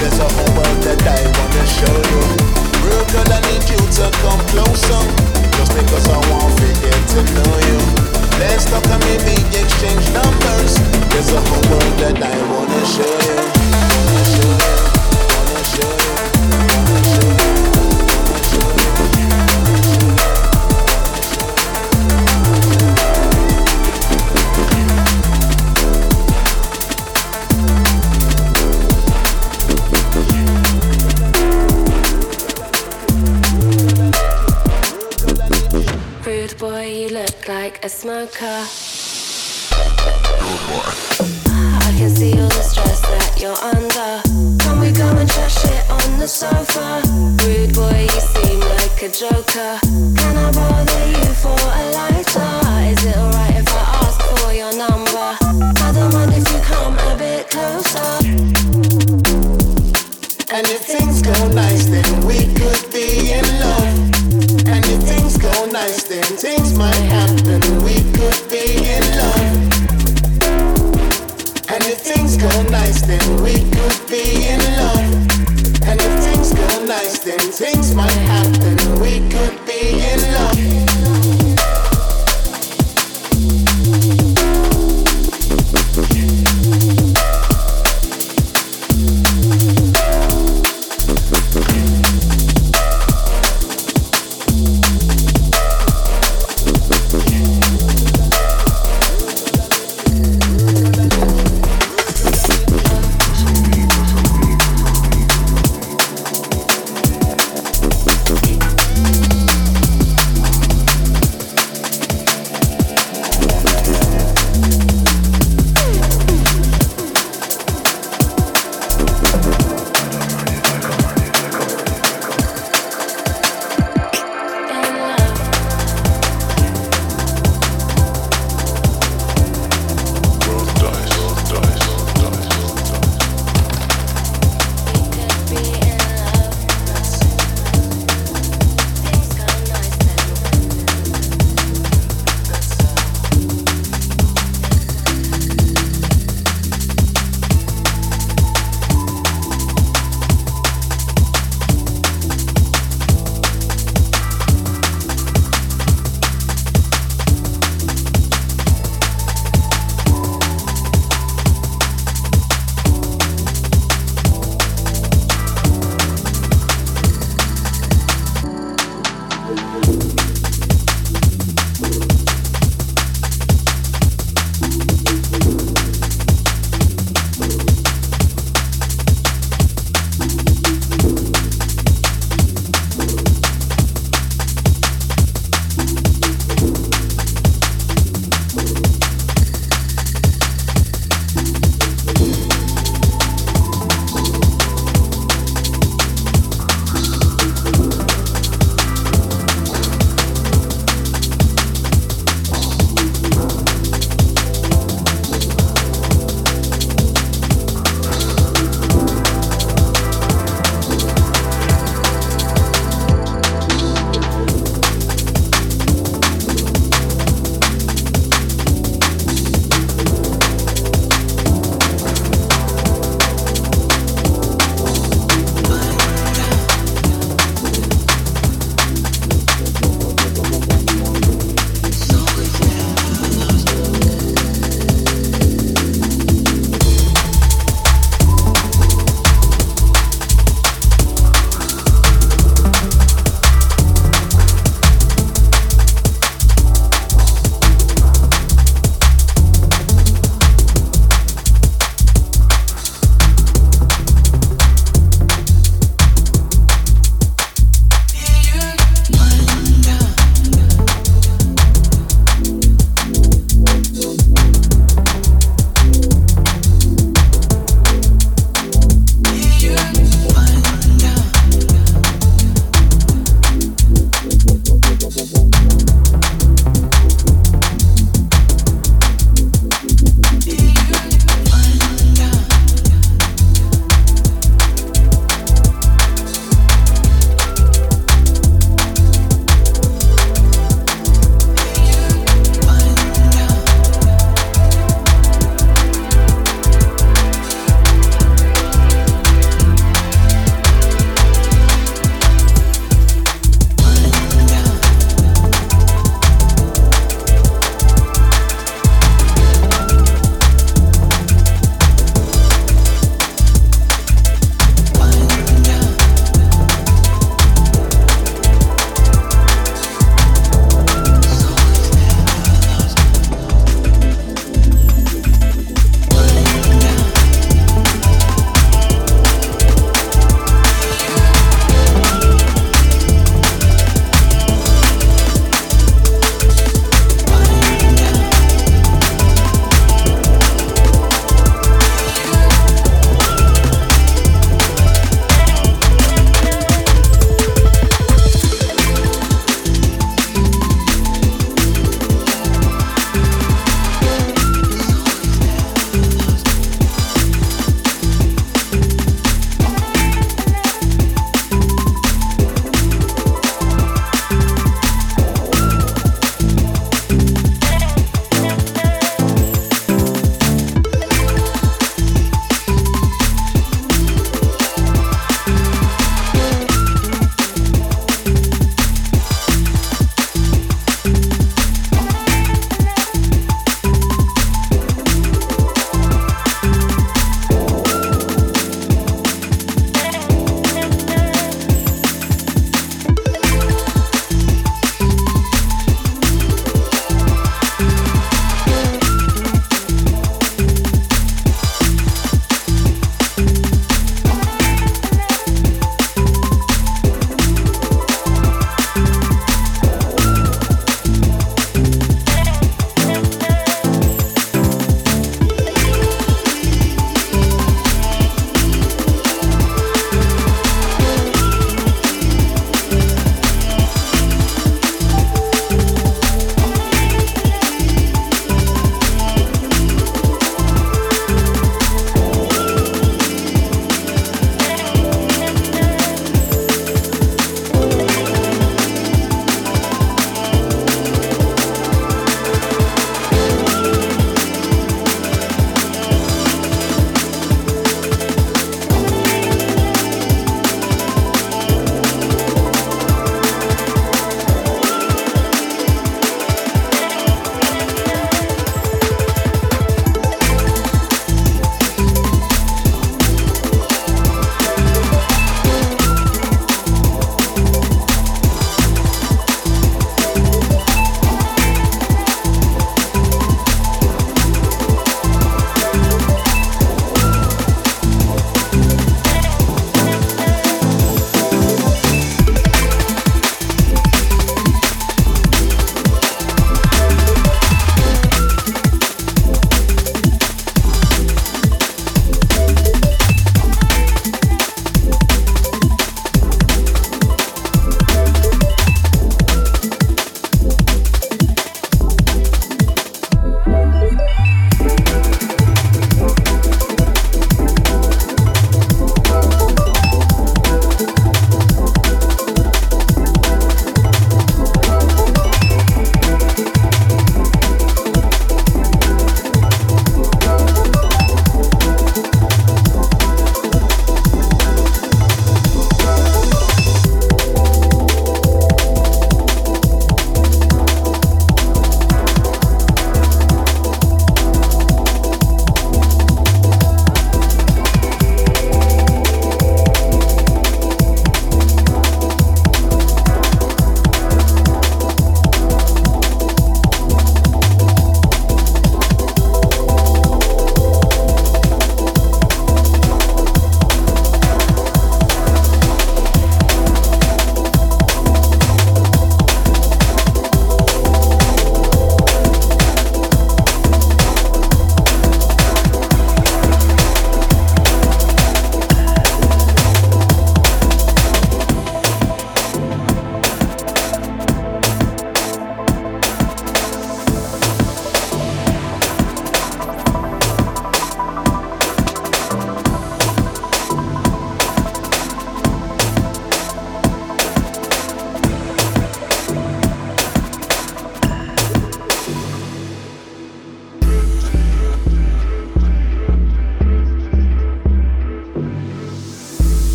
There's a whole world that I wanna show you. Real I need you to come closer. Just because I to know you. Let's talk and exchange numbers. There's a whole world that I wanna. Wanna show you. A smoker. I can see all the stress that you're under. Can we go and chat shit on the sofa? Rude boy, you seem like a joker. Things might happen.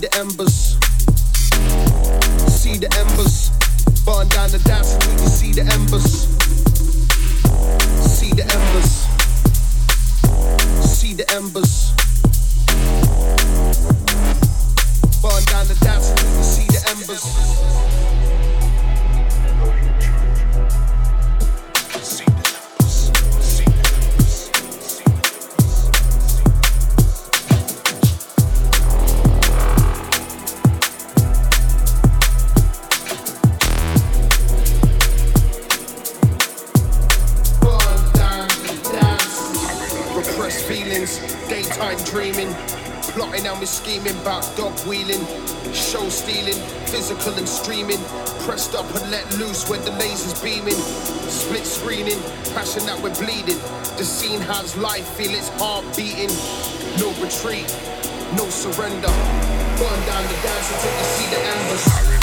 the embers. Has life feel its heart beating. No retreat, no surrender. Burn down the dance until you see the embers.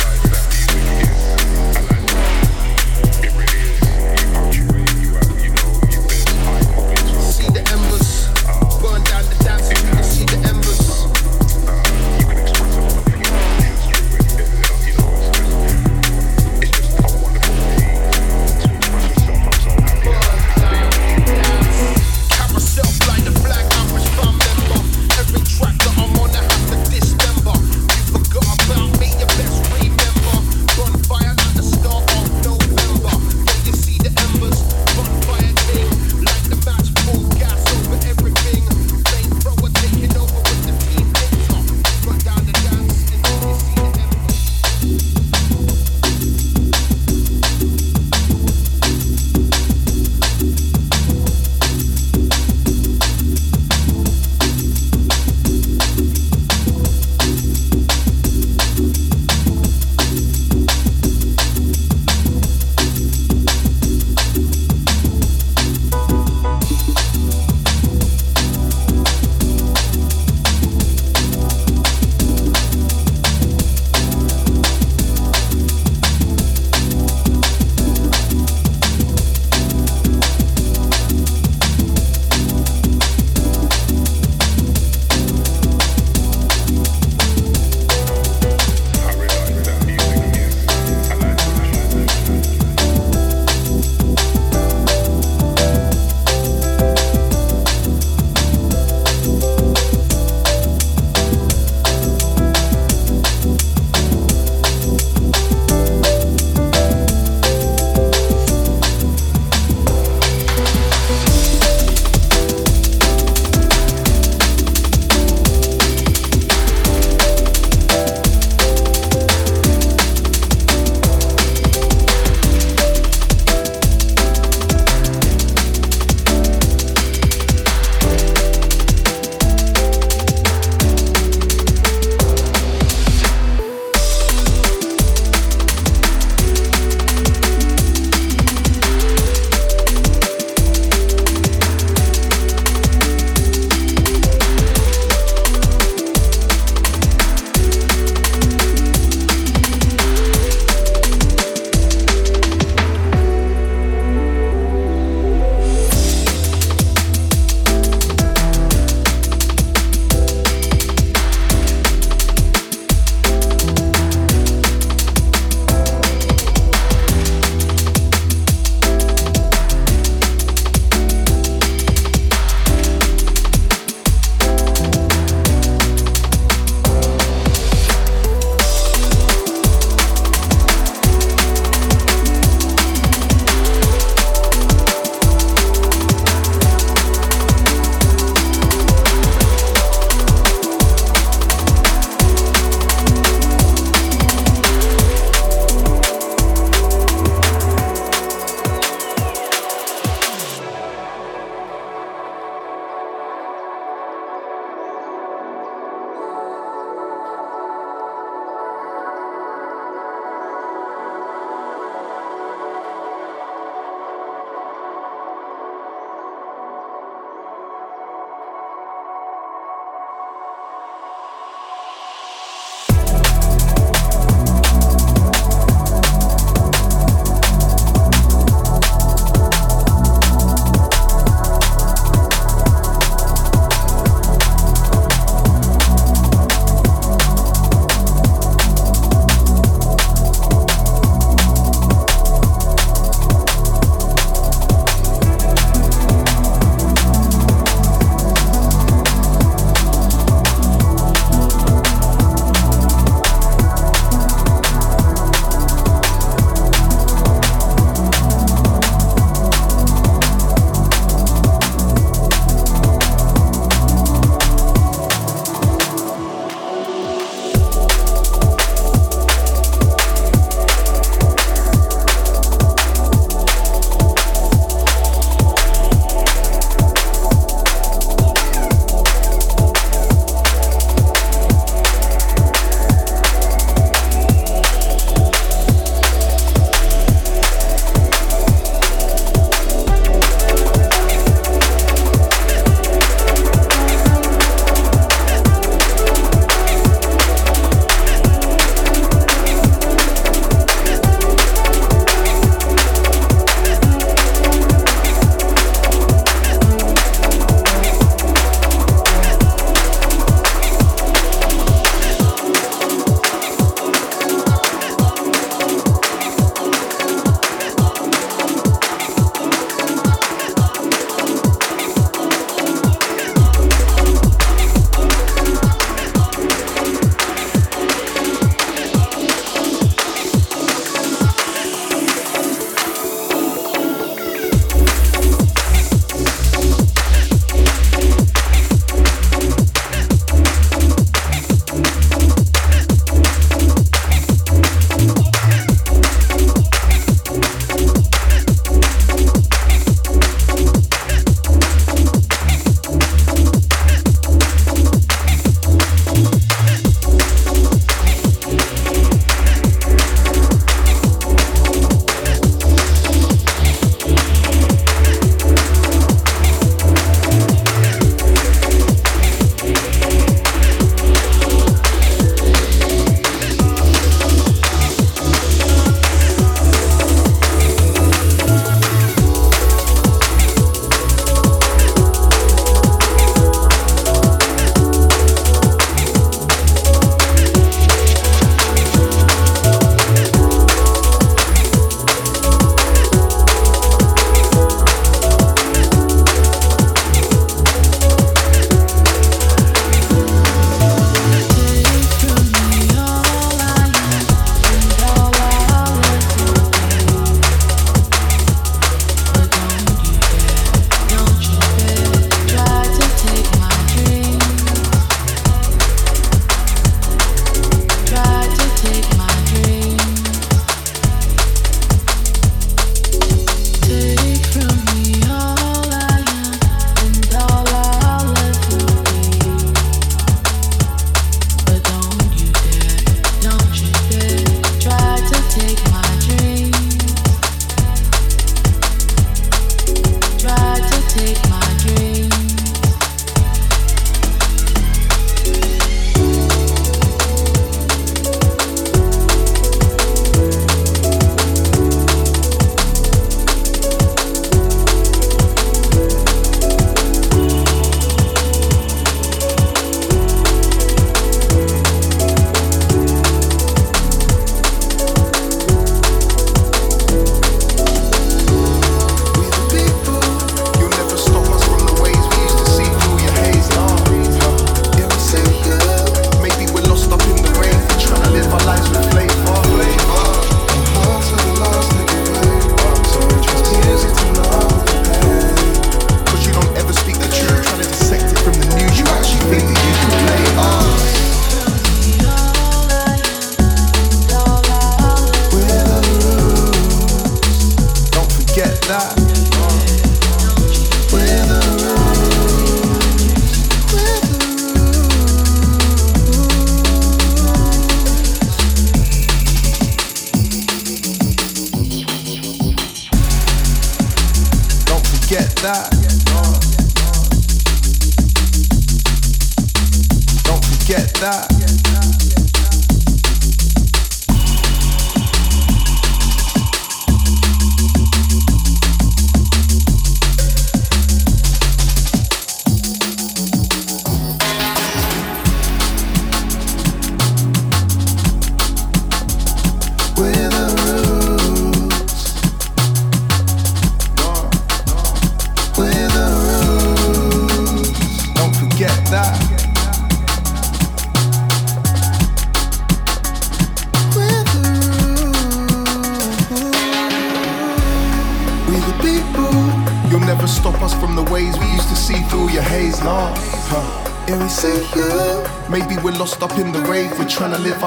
Don't forget that.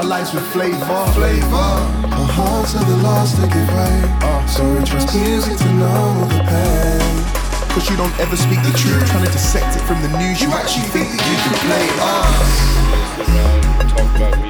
Our lives with flavor. Flavor. Our hearts are the last to give way. Uh, so we trust music to know the pain. Cause you don't ever speak the truth, trying to dissect it from the news. You, you actually think that you can play us.